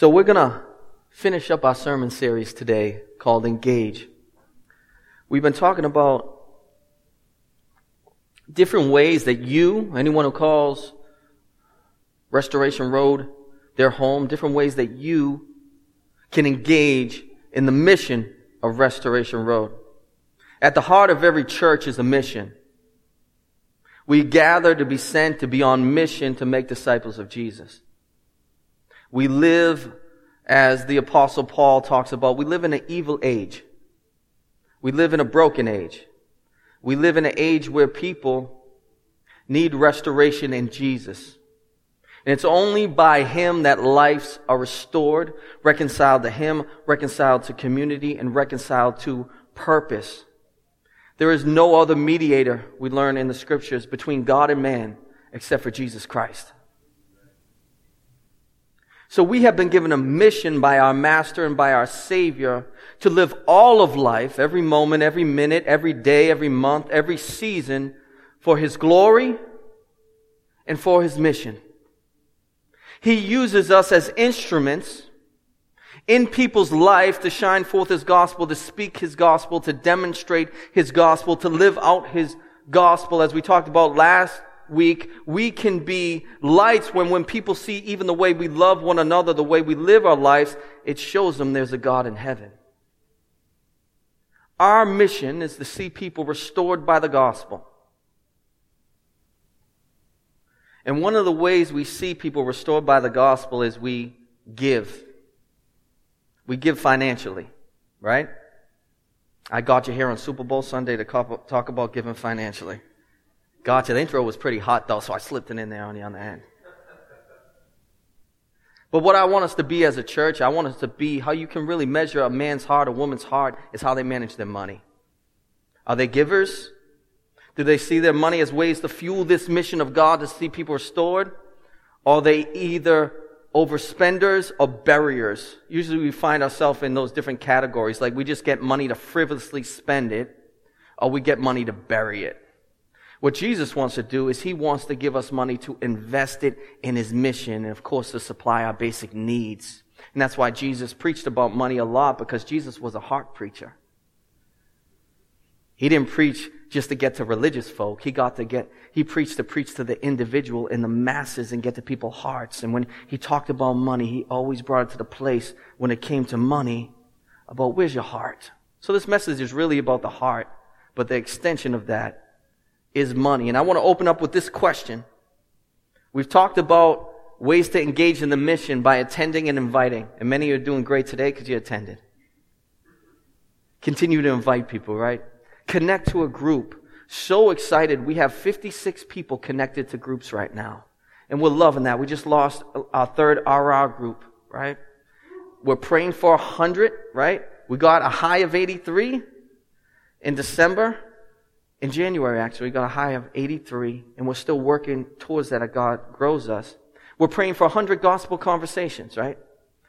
So we're going to finish up our sermon series today called Engage. We've been talking about different ways that you, anyone who calls Restoration Road their home, different ways that you can engage in the mission of Restoration Road. At the heart of every church is a mission. We gather to be sent to be on mission to make disciples of Jesus. We live, as the apostle Paul talks about, we live in an evil age. We live in a broken age. We live in an age where people need restoration in Jesus. And it's only by Him that lives are restored, reconciled to Him, reconciled to community, and reconciled to purpose. There is no other mediator, we learn in the scriptures, between God and man except for Jesus Christ. So we have been given a mission by our Master and by our Savior to live all of life, every moment, every minute, every day, every month, every season, for His glory and for His mission. He uses us as instruments in people's life to shine forth His gospel, to speak His gospel, to demonstrate His gospel, to live out His gospel. As we talked about last week, we can be lights when, when people see even the way we love one another, the way we live our lives, it shows them there's a God in heaven. Our mission is to see people restored by the gospel. And one of the ways we see people restored by the gospel is we give. We give financially, right? I got you here on Super Bowl Sunday to talk about giving financially. Gotcha. The intro was pretty hot though, so I slipped it in there on the other end. But what I want us to be as a church, I want us to be how you can really measure a man's heart, a woman's heart, is how they manage their money. Are they givers? Do they see their money as ways to fuel this mission of God to see people restored? Are they either overspenders or barriers? Usually we find ourselves in those different categories. Like we just get money to frivolously spend it, or we get money to bury it. What Jesus wants to do is he wants to give us money to invest it in his mission and of course to supply our basic needs. And that's why Jesus preached about money a lot because Jesus was a heart preacher. He didn't preach just to get to religious folk. He got to get, he preached to preach to the individual and the masses and get to people's hearts. And when he talked about money, he always brought it to the place when it came to money about where's your heart? So this message is really about the heart, but the extension of that is money. And I want to open up with this question. We've talked about ways to engage in the mission by attending and inviting. And many are doing great today because you attended. Continue to invite people, right? Connect to a group. So excited. We have 56 people connected to groups right now. And we're loving that. We just lost our third RR group, right? We're praying for 100, right? We got a high of 83 in December. In January, actually, we got a high of 83, and we're still working towards that God grows us. We're praying for 100 gospel conversations, right?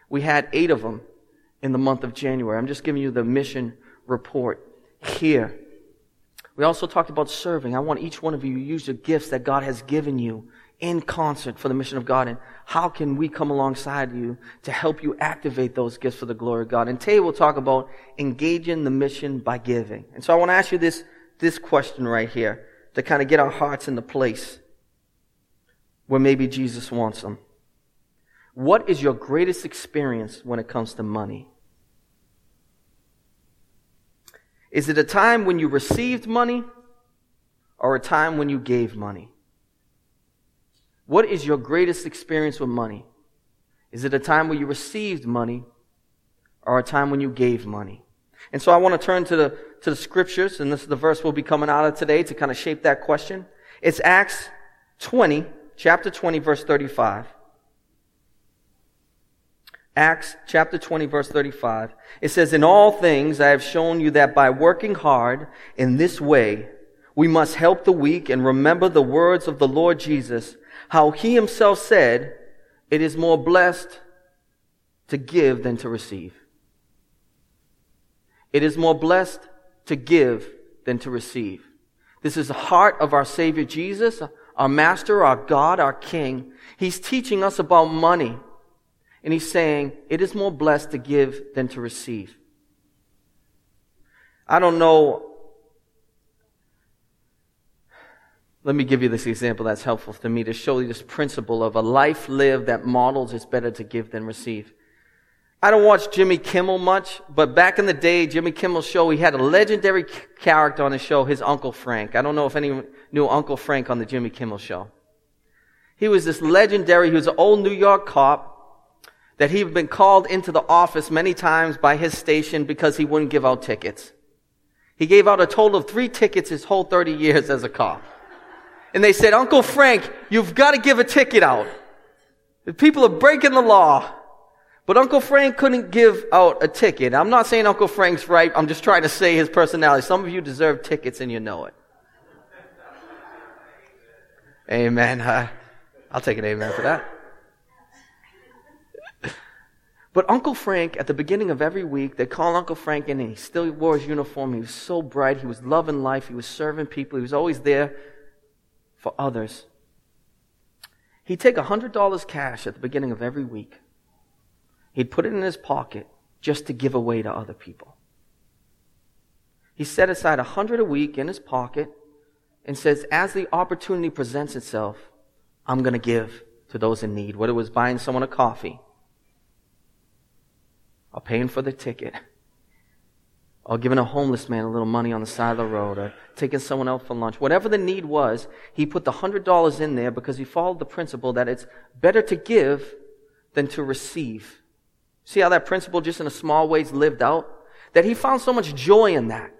We had eight of them in the month of January. I'm just giving you the mission report here. We also talked about serving. I want each one of you to use the gifts that God has given you in concert for the mission of God. And how can we come alongside you to help you activate those gifts for the glory of God? And today we'll talk about engaging the mission by giving. And so I want to ask you this this question right here to kind of get our hearts in the place where maybe Jesus wants them. What is your greatest experience when it comes to money? Is it a time when you received money or a time when you gave money? What is your greatest experience with money? Is it a time when you received money or a time when you gave money? And so I want to turn to the, to the scriptures, and this is the verse we'll be coming out of today to kind of shape that question. It's Acts 20, chapter 20, verse 35. Acts chapter 20 verse 35. It says, In all things I have shown you that by working hard in this way, we must help the weak and remember the words of the Lord Jesus, how he himself said, it is more blessed to give than to receive. It is more blessed to give than to receive. This is the heart of our Savior Jesus, our Master, our God, our King. He's teaching us about money. And he's saying, it is more blessed to give than to receive. I don't know. Let me give you this example that's helpful to me to show you this principle of a life lived that models it's better to give than receive. I don't watch Jimmy Kimmel much, but back in the day, Jimmy Kimmel's show, he had a legendary character on his show, his Uncle Frank. I don't know if anyone knew Uncle Frank on the Jimmy Kimmel show. He was this legendary, he was an old New York cop that he'd been called into the office many times by his station because he wouldn't give out tickets. He gave out a total of three tickets his whole 30 years as a cop. And they said, Uncle Frank, you've got to give a ticket out. The people are breaking the law. But Uncle Frank couldn't give out a ticket. I'm not saying Uncle Frank's right. I'm just trying to say his personality. Some of you deserve tickets and you know it. Amen. Uh, I'll take an amen for that. But Uncle Frank, at the beginning of every week, they call Uncle Frank in and he still wore his uniform. He was so bright. He was loving life. He was serving people. He was always there for others. He'd take $100 cash at the beginning of every week He'd put it in his pocket just to give away to other people. He set aside a hundred a week in his pocket and says, as the opportunity presents itself, I'm going to give to those in need. Whether it was buying someone a coffee, or paying for the ticket, or giving a homeless man a little money on the side of the road, or taking someone out for lunch. Whatever the need was, he put the hundred dollars in there because he followed the principle that it's better to give than to receive. See how that principle just in a small ways lived out? That he found so much joy in that.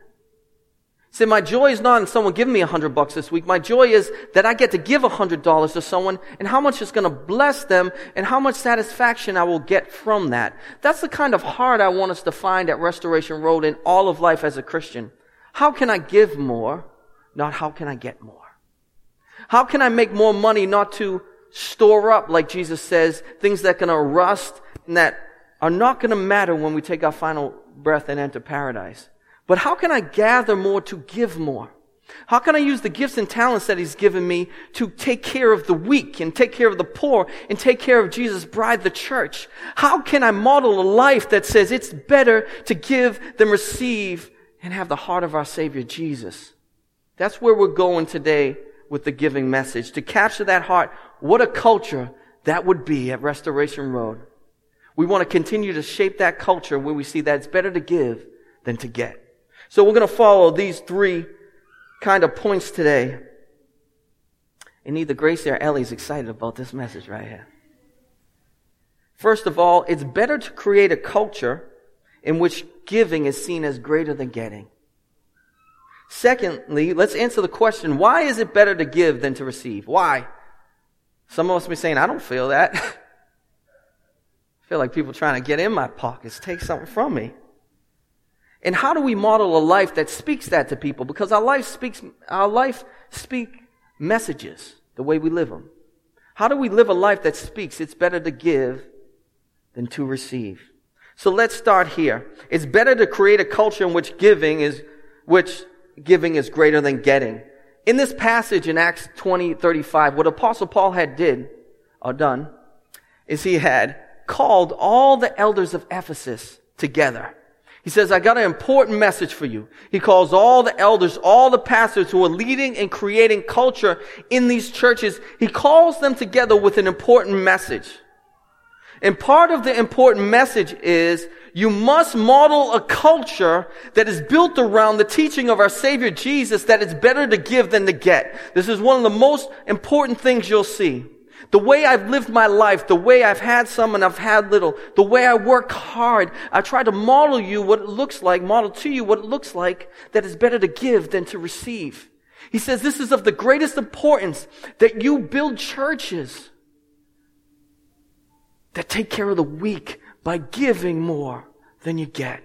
Said, my joy is not in someone giving me a hundred bucks this week. My joy is that I get to give a hundred dollars to someone and how much it's going to bless them and how much satisfaction I will get from that. That's the kind of heart I want us to find at Restoration Road in all of life as a Christian. How can I give more? Not how can I get more? How can I make more money not to store up, like Jesus says, things that can rust and that are not going to matter when we take our final breath and enter paradise. But how can I gather more to give more? How can I use the gifts and talents that He's given me to take care of the weak and take care of the poor and take care of Jesus' bride, the church? How can I model a life that says it's better to give than receive and have the heart of our Savior, Jesus? That's where we're going today with the giving message. To capture that heart, what a culture that would be at Restoration Road. We want to continue to shape that culture where we see that it's better to give than to get. So we're going to follow these three kind of points today. And either Gracie or Ellie's excited about this message right here. First of all, it's better to create a culture in which giving is seen as greater than getting. Secondly, let's answer the question, why is it better to give than to receive? Why? Some of us may be saying, I don't feel that. feel like people trying to get in my pockets, take something from me. And how do we model a life that speaks that to people? Because our life speaks, our life speak messages the way we live them. How do we live a life that speaks it's better to give than to receive? So let's start here. It's better to create a culture in which giving is, which giving is greater than getting. In this passage in Acts 20, 35, what Apostle Paul had did, or done, is he had called all the elders of Ephesus together. He says, I got an important message for you. He calls all the elders, all the pastors who are leading and creating culture in these churches. He calls them together with an important message. And part of the important message is you must model a culture that is built around the teaching of our Savior Jesus that it's better to give than to get. This is one of the most important things you'll see. The way I've lived my life, the way I've had some and I've had little, the way I work hard, I try to model you what it looks like, model to you what it looks like that is better to give than to receive. He says this is of the greatest importance that you build churches that take care of the weak by giving more than you get.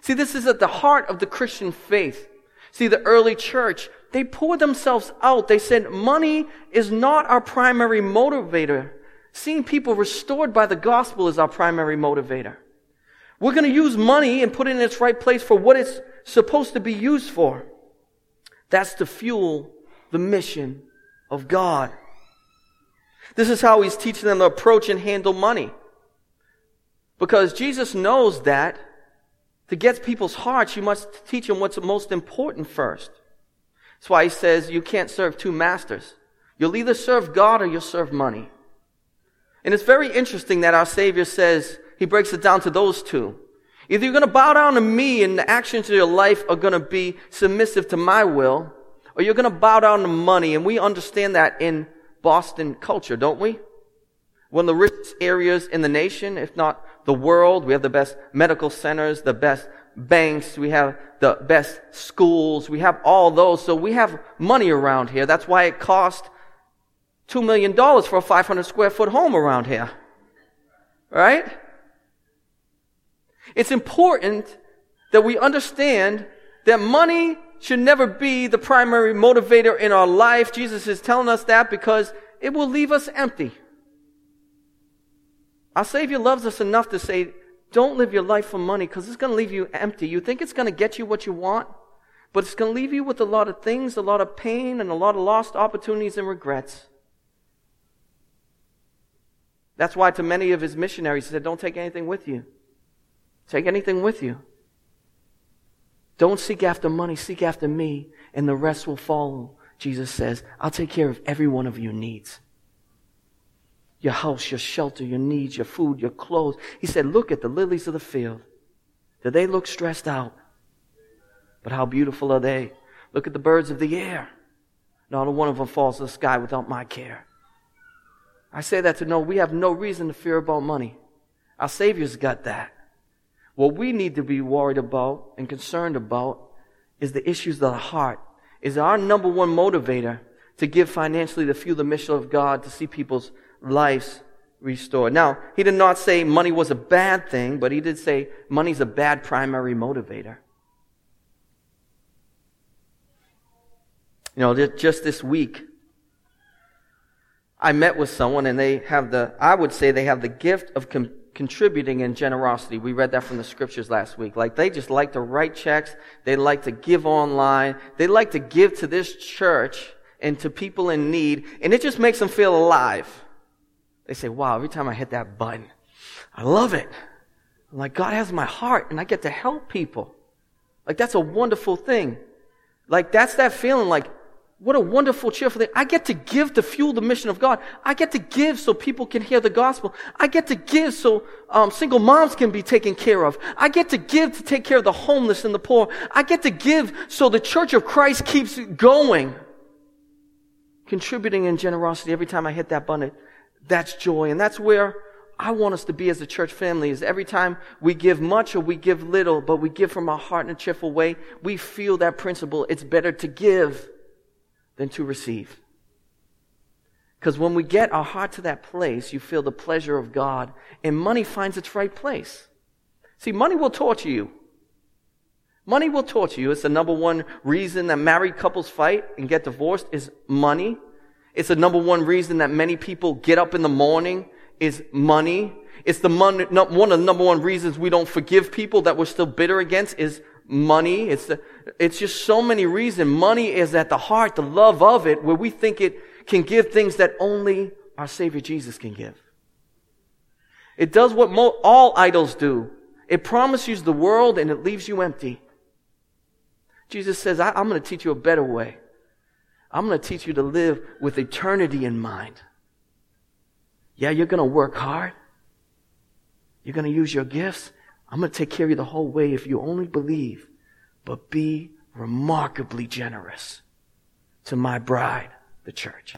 See, this is at the heart of the Christian faith. See, the early church, they poured themselves out. They said, money is not our primary motivator. Seeing people restored by the gospel is our primary motivator. We're going to use money and put it in its right place for what it's supposed to be used for. That's to fuel the mission of God. This is how he's teaching them to approach and handle money. Because Jesus knows that to get people's hearts, you must teach them what's most important first. That's why he says you can't serve two masters. You'll either serve God or you'll serve money. And it's very interesting that our Savior says, He breaks it down to those two. Either you're going to bow down to me and the actions of your life are going to be submissive to my will, or you're going to bow down to money. And we understand that in Boston culture, don't we? One of the richest areas in the nation, if not the world. We have the best medical centers, the best banks, we have the best schools, we have all those. So we have money around here. That's why it cost $2 million for a 500 square foot home around here. Right? It's important that we understand that money should never be the primary motivator in our life. Jesus is telling us that because it will leave us empty. Our Savior loves us enough to say, don't live your life for money because it's going to leave you empty. You think it's going to get you what you want, but it's going to leave you with a lot of things, a lot of pain, and a lot of lost opportunities and regrets. That's why to many of his missionaries he said, don't take anything with you. Take anything with you. Don't seek after money, seek after me, and the rest will follow. Jesus says, I'll take care of every one of your needs your house, your shelter, your needs, your food, your clothes. He said, Look at the lilies of the field. Do they look stressed out? But how beautiful are they? Look at the birds of the air. Not a one of them falls to the sky without my care. I say that to know we have no reason to fear about money. Our Savior's got that. What we need to be worried about and concerned about is the issues of the heart. Is our number one motivator to give financially to fuel the mission of God, to see people's lives restored. Now, he did not say money was a bad thing, but he did say money's a bad primary motivator. You know, just this week, I met with someone and they have the, I would say they have the gift of com- contributing in generosity. We read that from the scriptures last week. Like they just like to write checks. They like to give online. They like to give to this church and to people in need. And it just makes them feel alive. They say, wow, every time I hit that button, I love it. I'm like, God has my heart and I get to help people. Like, that's a wonderful thing. Like, that's that feeling like, what a wonderful, cheerful thing. I get to give to fuel the mission of God. I get to give so people can hear the gospel. I get to give so um, single moms can be taken care of. I get to give to take care of the homeless and the poor. I get to give so the church of Christ keeps going. Contributing in generosity every time I hit that button. That's joy. And that's where I want us to be as a church family is every time we give much or we give little, but we give from our heart in a cheerful way, we feel that principle. It's better to give than to receive. Because when we get our heart to that place, you feel the pleasure of God and money finds its right place. See, money will torture you. Money will torture you. It's the number one reason that married couples fight and get divorced is money. It's the number one reason that many people get up in the morning is money. It's the money, one of the number one reasons we don't forgive people that we're still bitter against is money. It's the, it's just so many reasons. Money is at the heart, the love of it, where we think it can give things that only our Savior Jesus can give. It does what mo- all idols do. It promises the world and it leaves you empty. Jesus says, I- I'm going to teach you a better way. I'm going to teach you to live with eternity in mind. Yeah, you're going to work hard. You're going to use your gifts. I'm going to take care of you the whole way if you only believe. But be remarkably generous to my bride, the church.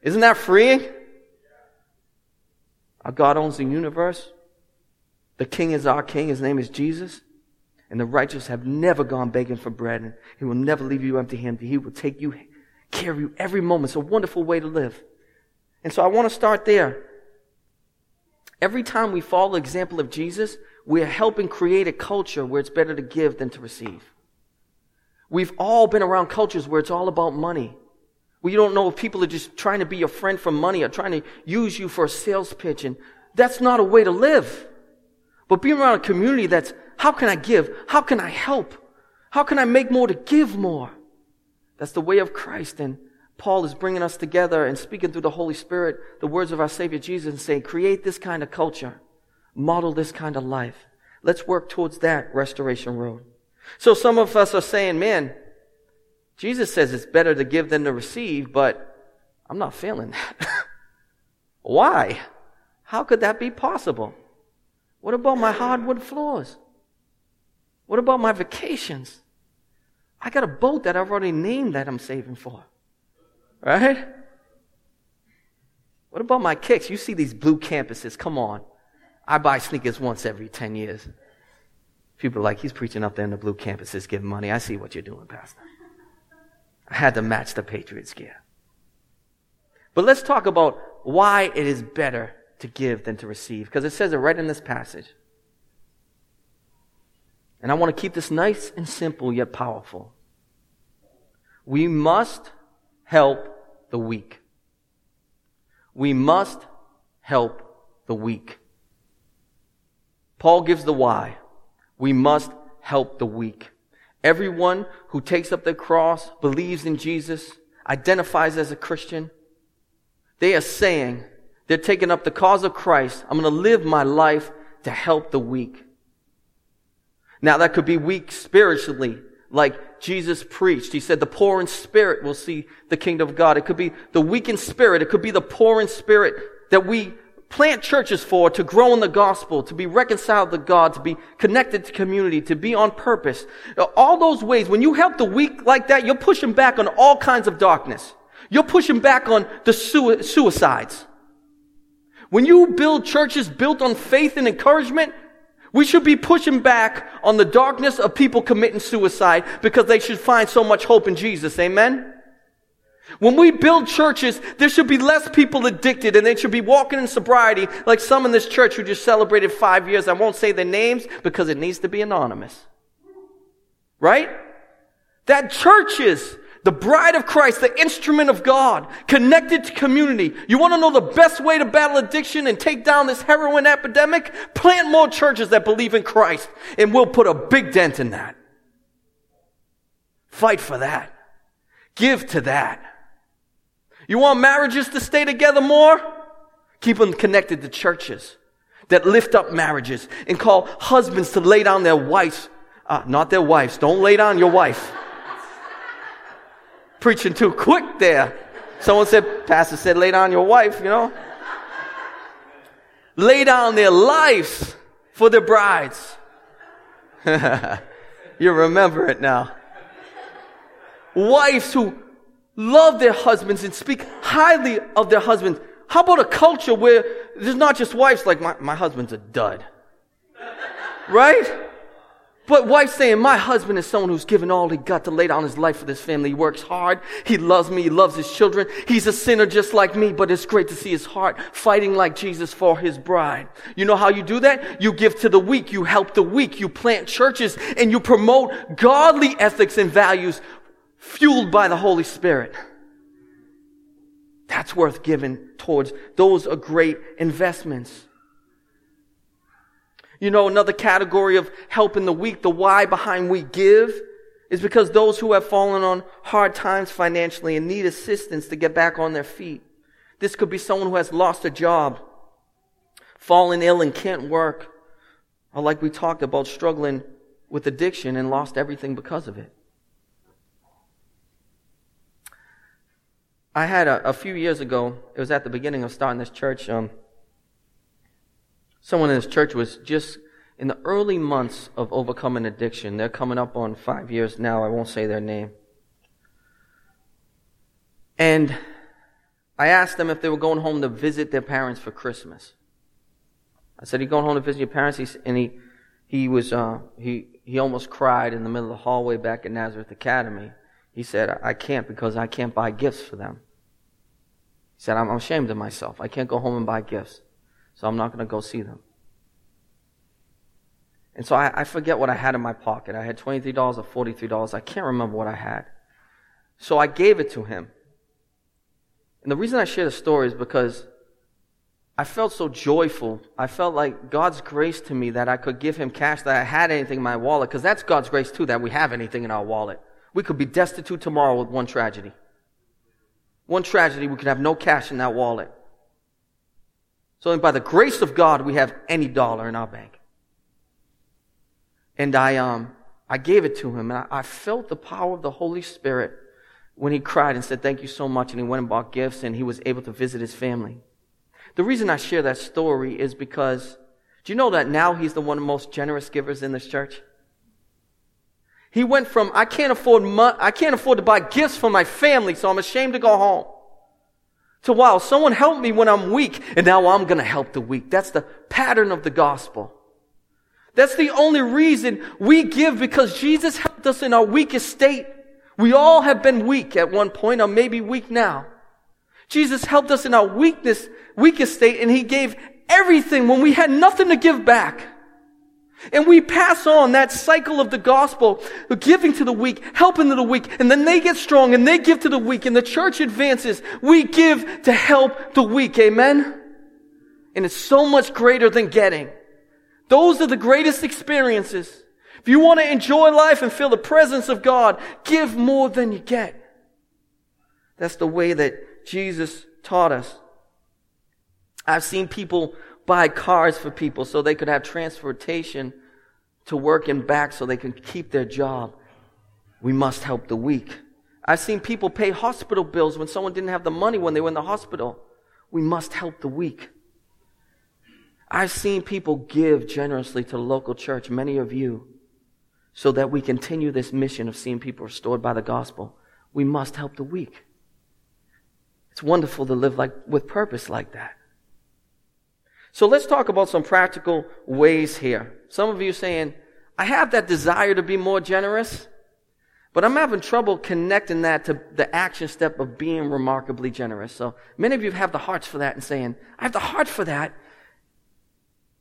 Isn't that freeing? Our God owns the universe. The king is our king. His name is Jesus. And the righteous have never gone begging for bread, and he will never leave you empty handed. He will take you, care of you every moment. It's a wonderful way to live. And so I want to start there. Every time we follow the example of Jesus, we're helping create a culture where it's better to give than to receive. We've all been around cultures where it's all about money. We don't know if people are just trying to be your friend for money or trying to use you for a sales pitch. And that's not a way to live. But being around a community that's how can I give? How can I help? How can I make more to give more? That's the way of Christ. And Paul is bringing us together and speaking through the Holy Spirit the words of our Savior Jesus and saying, create this kind of culture model this kind of life. Let's work towards that restoration road. So some of us are saying, man, Jesus says it's better to give than to receive, but I'm not feeling that. Why? How could that be possible? What about my hardwood floors? What about my vacations? I got a boat that I've already named that I'm saving for. Right? What about my kicks? You see these blue campuses. Come on. I buy sneakers once every 10 years. People are like, he's preaching up there in the blue campuses, giving money. I see what you're doing, Pastor. I had to match the Patriots gear. But let's talk about why it is better to give than to receive, because it says it right in this passage. And I want to keep this nice and simple yet powerful. We must help the weak. We must help the weak. Paul gives the why. We must help the weak. Everyone who takes up the cross, believes in Jesus, identifies as a Christian, they are saying, they're taking up the cause of Christ. I'm going to live my life to help the weak. Now that could be weak spiritually, like Jesus preached. He said the poor in spirit will see the kingdom of God. It could be the weak in spirit. It could be the poor in spirit that we plant churches for to grow in the gospel, to be reconciled to God, to be connected to community, to be on purpose. All those ways, when you help the weak like that, you're pushing back on all kinds of darkness. You're pushing back on the suicides. When you build churches built on faith and encouragement, we should be pushing back on the darkness of people committing suicide because they should find so much hope in Jesus. Amen? When we build churches, there should be less people addicted and they should be walking in sobriety like some in this church who just celebrated five years. I won't say their names because it needs to be anonymous. Right? That churches the bride of Christ, the instrument of God, connected to community. You want to know the best way to battle addiction and take down this heroin epidemic? Plant more churches that believe in Christ, and we'll put a big dent in that. Fight for that. Give to that. You want marriages to stay together more? Keep them connected to churches that lift up marriages and call husbands to lay down their wives, uh, not their wives. Don't lay down your wife preaching too quick there. Someone said, Pastor said, lay down your wife, you know. lay down their lives for their brides. you remember it now. Wives who love their husbands and speak highly of their husbands. How about a culture where there's not just wives like, my, my husband's a dud? Right? But wife saying, my husband is someone who's given all he got to lay down his life for this family. He works hard. He loves me. He loves his children. He's a sinner just like me, but it's great to see his heart fighting like Jesus for his bride. You know how you do that? You give to the weak. You help the weak. You plant churches and you promote godly ethics and values fueled by the Holy Spirit. That's worth giving towards. Those are great investments. You know, another category of helping the weak, the why behind we give, is because those who have fallen on hard times financially and need assistance to get back on their feet. This could be someone who has lost a job, fallen ill and can't work, or like we talked about, struggling with addiction and lost everything because of it. I had a, a few years ago, it was at the beginning of starting this church, um, Someone in this church was just in the early months of overcoming addiction. They're coming up on five years now. I won't say their name. And I asked them if they were going home to visit their parents for Christmas. I said, "You going home to visit your parents?" He, and he he was uh, he he almost cried in the middle of the hallway back at Nazareth Academy. He said, "I can't because I can't buy gifts for them." He said, "I'm ashamed of myself. I can't go home and buy gifts." So I'm not going to go see them. And so I, I, forget what I had in my pocket. I had $23 or $43. I can't remember what I had. So I gave it to him. And the reason I share the story is because I felt so joyful. I felt like God's grace to me that I could give him cash, that I had anything in my wallet, because that's God's grace too, that we have anything in our wallet. We could be destitute tomorrow with one tragedy. One tragedy, we could have no cash in that wallet. So by the grace of God, we have any dollar in our bank. And I, um, I gave it to him and I, I felt the power of the Holy Spirit when he cried and said, thank you so much. And he went and bought gifts and he was able to visit his family. The reason I share that story is because do you know that now he's the one of the most generous givers in this church? He went from, I can't afford mo- I can't afford to buy gifts for my family, so I'm ashamed to go home. To wow, someone helped me when I'm weak, and now I'm gonna help the weak. That's the pattern of the gospel. That's the only reason we give because Jesus helped us in our weakest state. We all have been weak at one point, or maybe weak now. Jesus helped us in our weakness, weakest state, and He gave everything when we had nothing to give back. And we pass on that cycle of the gospel, giving to the weak, helping to the weak, and then they get strong and they give to the weak and the church advances. We give to help the weak. Amen? And it's so much greater than getting. Those are the greatest experiences. If you want to enjoy life and feel the presence of God, give more than you get. That's the way that Jesus taught us. I've seen people buy cars for people so they could have transportation to work and back so they can keep their job. We must help the weak. I've seen people pay hospital bills when someone didn't have the money when they were in the hospital. We must help the weak. I've seen people give generously to the local church, many of you, so that we continue this mission of seeing people restored by the gospel. We must help the weak. It's wonderful to live like, with purpose like that. So let's talk about some practical ways here. Some of you saying, I have that desire to be more generous, but I'm having trouble connecting that to the action step of being remarkably generous. So many of you have the hearts for that and saying, I have the heart for that.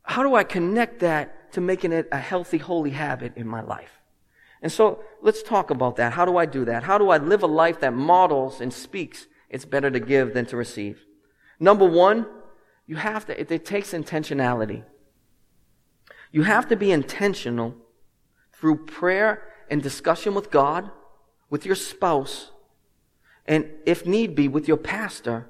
How do I connect that to making it a healthy, holy habit in my life? And so let's talk about that. How do I do that? How do I live a life that models and speaks it's better to give than to receive? Number one, you have to, it, it takes intentionality. You have to be intentional through prayer and discussion with God, with your spouse, and if need be, with your pastor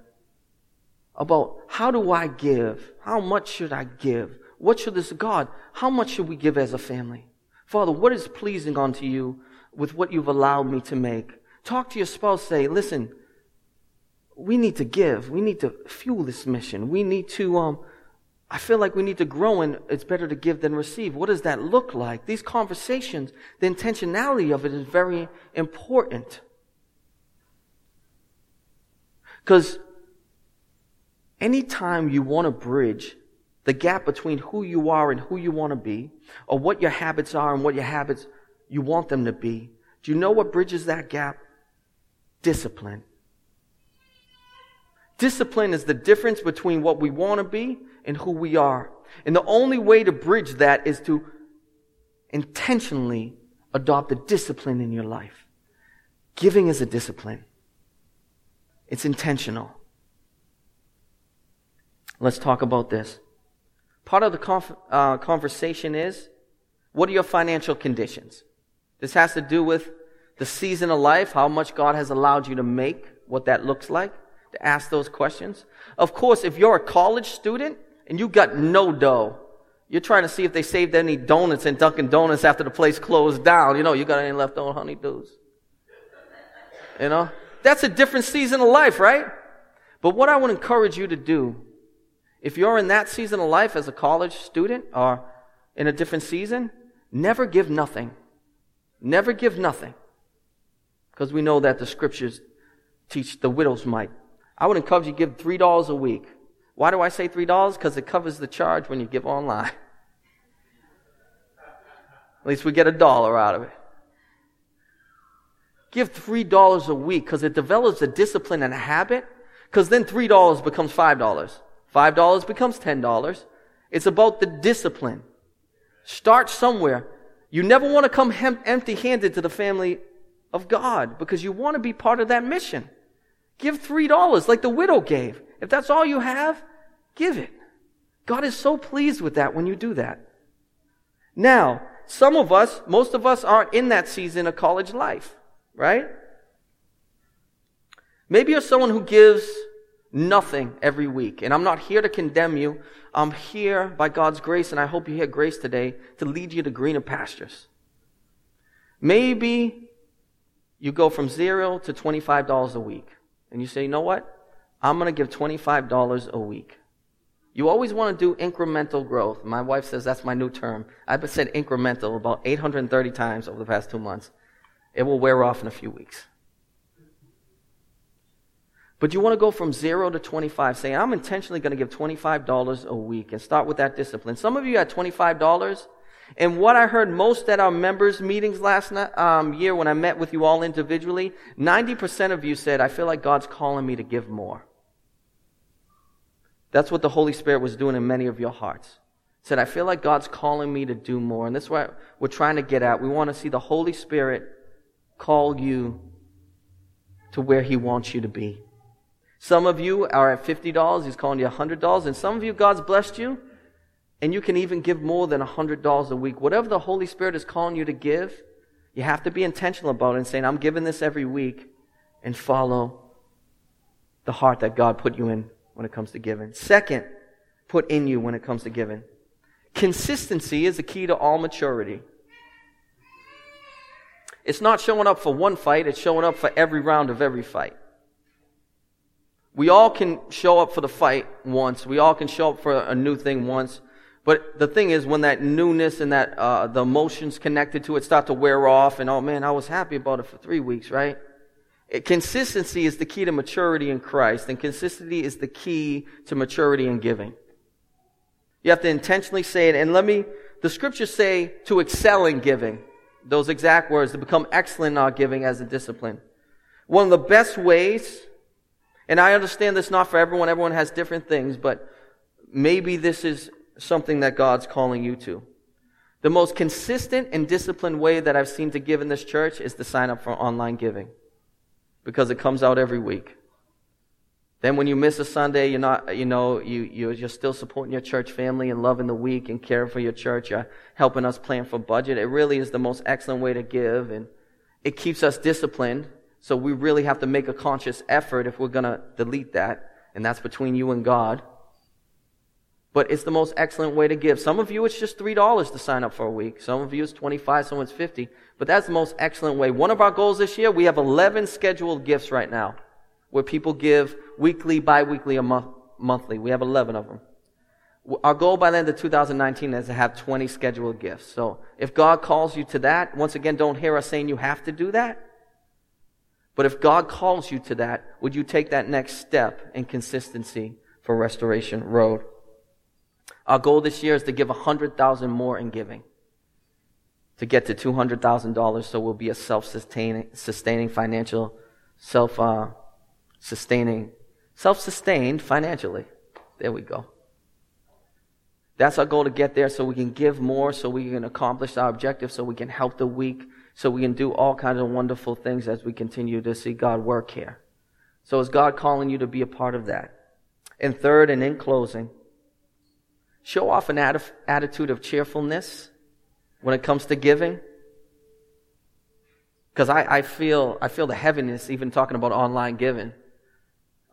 about how do I give? How much should I give? What should this God? How much should we give as a family? Father, what is pleasing unto you with what you've allowed me to make? Talk to your spouse, say, listen, we need to give. We need to fuel this mission. We need to, um, I feel like we need to grow and it's better to give than receive. What does that look like? These conversations, the intentionality of it is very important. Because anytime you want to bridge the gap between who you are and who you want to be, or what your habits are and what your habits you want them to be, do you know what bridges that gap? Discipline. Discipline is the difference between what we want to be and who we are. And the only way to bridge that is to intentionally adopt a discipline in your life. Giving is a discipline. It's intentional. Let's talk about this. Part of the conf- uh, conversation is, what are your financial conditions? This has to do with the season of life, how much God has allowed you to make, what that looks like to ask those questions. Of course, if you're a college student and you got no dough, you're trying to see if they saved any donuts in Dunkin' Donuts after the place closed down. You know, you got any left on honeydews. You know? That's a different season of life, right? But what I would encourage you to do, if you're in that season of life as a college student or in a different season, never give nothing. Never give nothing. Because we know that the scriptures teach the widow's mite. I would encourage you to give $3 a week. Why do I say $3? Because it covers the charge when you give online. At least we get a dollar out of it. Give $3 a week because it develops a discipline and a habit. Because then $3 becomes $5. $5 becomes $10. It's about the discipline. Start somewhere. You never want to come empty handed to the family of God because you want to be part of that mission. Give $3 like the widow gave. If that's all you have, give it. God is so pleased with that when you do that. Now, some of us, most of us aren't in that season of college life, right? Maybe you're someone who gives nothing every week. And I'm not here to condemn you. I'm here by God's grace, and I hope you hear grace today to lead you to greener pastures. Maybe you go from zero to $25 a week. And you say, you know what? I'm going to give $25 a week. You always want to do incremental growth. My wife says that's my new term. I've said incremental about 830 times over the past two months. It will wear off in a few weeks. But you want to go from zero to 25, saying, I'm intentionally going to give $25 a week and start with that discipline. Some of you had $25, and what I heard most at our members' meetings last night, um, year when I met with you all individually, 90% of you said, I feel like God's calling me to give more. That's what the Holy Spirit was doing in many of your hearts. Said, I feel like God's calling me to do more. And that's what we're trying to get at. We want to see the Holy Spirit call you to where He wants you to be. Some of you are at $50. He's calling you $100. And some of you, God's blessed you. And you can even give more than $100 a week. Whatever the Holy Spirit is calling you to give, you have to be intentional about it and saying, I'm giving this every week and follow the heart that God put you in when it comes to giving. Second, put in you when it comes to giving. Consistency is the key to all maturity. It's not showing up for one fight, it's showing up for every round of every fight. We all can show up for the fight once. We all can show up for a new thing once. But the thing is, when that newness and that uh, the emotions connected to it start to wear off, and oh man, I was happy about it for three weeks, right? Consistency is the key to maturity in Christ, and consistency is the key to maturity in giving. You have to intentionally say it, and let me, the scriptures say to excel in giving. Those exact words, to become excellent in our giving as a discipline. One of the best ways, and I understand this not for everyone, everyone has different things, but maybe this is something that God's calling you to. The most consistent and disciplined way that I've seen to give in this church is to sign up for online giving because it comes out every weak. Then when you miss a Sunday, you're not, you know, you, you're still supporting your church family and loving the week and caring for your church. You're helping us plan for budget. It really is the most excellent way to give and it keeps us disciplined. So we really have to make a conscious effort if we're going to delete that. And that's between you and God. But it's the most excellent way to give. Some of you, it's just $3 to sign up for a week. Some of you, it's 25, someone's 50. But that's the most excellent way. One of our goals this year, we have 11 scheduled gifts right now where people give weekly, bi-weekly, or month, monthly. We have 11 of them. Our goal by the end of 2019 is to have 20 scheduled gifts. So if God calls you to that, once again, don't hear us saying you have to do that. But if God calls you to that, would you take that next step in consistency for Restoration Road? Our goal this year is to give 100,000 more in giving to get to $200,000 so we'll be a self-sustaining sustaining financial self uh, sustaining self-sustained financially. There we go. That's our goal to get there so we can give more, so we can accomplish our objective, so we can help the weak, so we can do all kinds of wonderful things as we continue to see God work here. So is God calling you to be a part of that? And third, and in closing, show off an attitude of cheerfulness when it comes to giving? Because I, I feel I feel the heaviness even talking about online giving.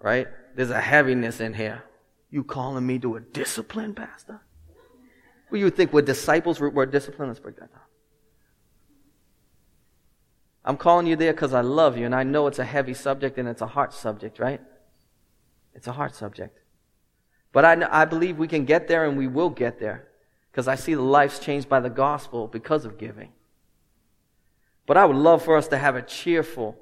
Right? There's a heaviness in here. You calling me to a discipline, Pastor? Well, you think we're disciples, we're disciplined? Let's break that down. I'm calling you there because I love you, and I know it's a heavy subject and it's a heart subject, right? It's a heart subject. But I, I believe we can get there and we will get there because I see the lives changed by the gospel because of giving. But I would love for us to have a cheerful,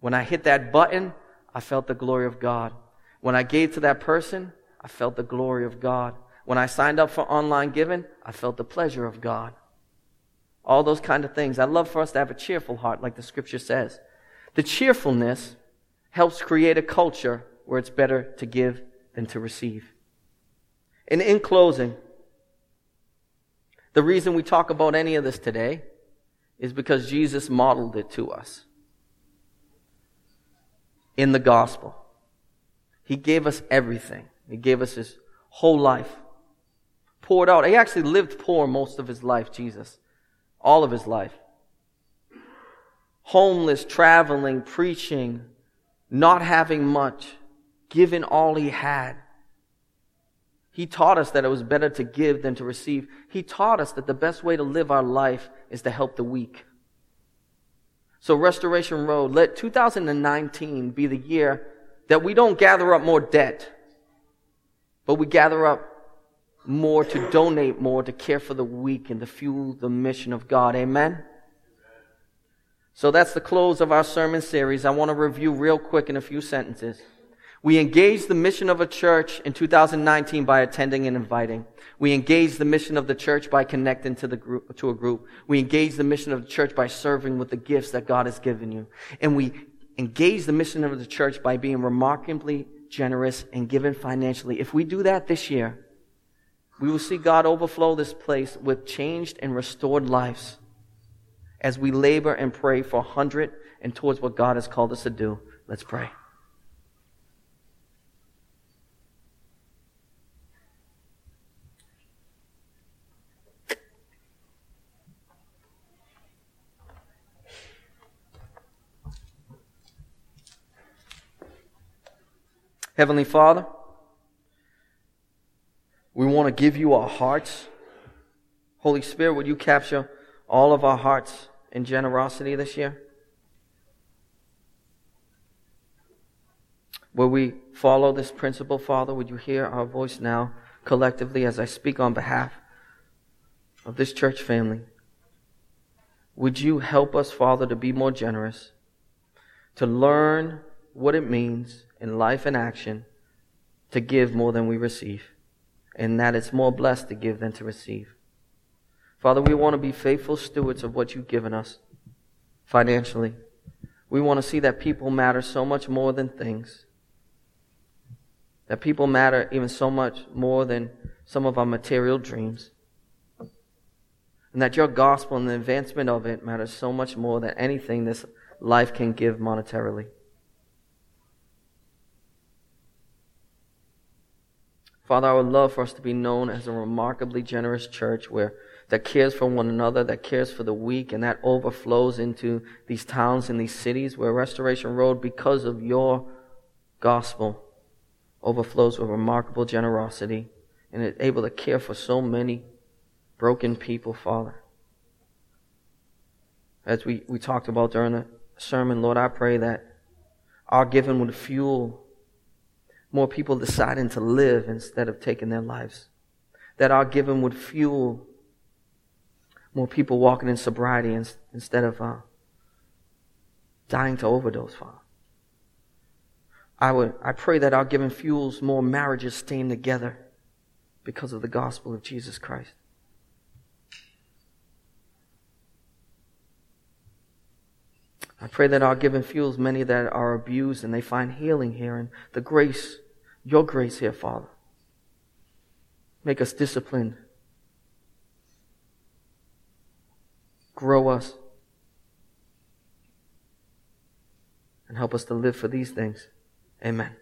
when I hit that button, I felt the glory of God. When I gave to that person, I felt the glory of God. When I signed up for online giving, I felt the pleasure of God. All those kind of things. I'd love for us to have a cheerful heart, like the scripture says. The cheerfulness helps create a culture where it's better to give than to receive. And in closing, the reason we talk about any of this today is because Jesus modeled it to us in the gospel. He gave us everything. He gave us his whole life. Poured out. He actually lived poor most of his life, Jesus. All of his life. Homeless, traveling, preaching, not having much, given all he had. He taught us that it was better to give than to receive. He taught us that the best way to live our life is to help the weak. So Restoration Road, let 2019 be the year that we don't gather up more debt, but we gather up more to donate more to care for the weak and to fuel the mission of God. Amen. So that's the close of our sermon series. I want to review real quick in a few sentences. We engage the mission of a church in 2019 by attending and inviting. We engage the mission of the church by connecting to the group, to a group. We engage the mission of the church by serving with the gifts that God has given you. And we engage the mission of the church by being remarkably generous and giving financially. If we do that this year, we will see God overflow this place with changed and restored lives as we labor and pray for a 100 and towards what God has called us to do. Let's pray. Heavenly Father, we want to give you our hearts. Holy Spirit, would you capture all of our hearts in generosity this year? Will we follow this principle, Father? Would you hear our voice now collectively as I speak on behalf of this church family? Would you help us, Father, to be more generous, to learn what it means in life and action to give more than we receive, and that it's more blessed to give than to receive. Father, we want to be faithful stewards of what you've given us financially. We want to see that people matter so much more than things. That people matter even so much more than some of our material dreams. And that your gospel and the advancement of it matters so much more than anything this life can give monetarily. Father, I would love for us to be known as a remarkably generous church where that cares for one another, that cares for the weak, and that overflows into these towns and these cities where Restoration Road, because of your gospel, overflows with remarkable generosity and is able to care for so many broken people, Father. As we, we talked about during the sermon, Lord, I pray that our giving would fuel more people deciding to live instead of taking their lives. That our giving would fuel more people walking in sobriety instead of uh, dying to overdose, Father. I would, I pray that our giving fuels more marriages staying together because of the gospel of Jesus Christ. I pray that our giving fuels many that are abused and they find healing here and the grace, your grace here, Father. Make us disciplined. Grow us. And help us to live for these things. Amen.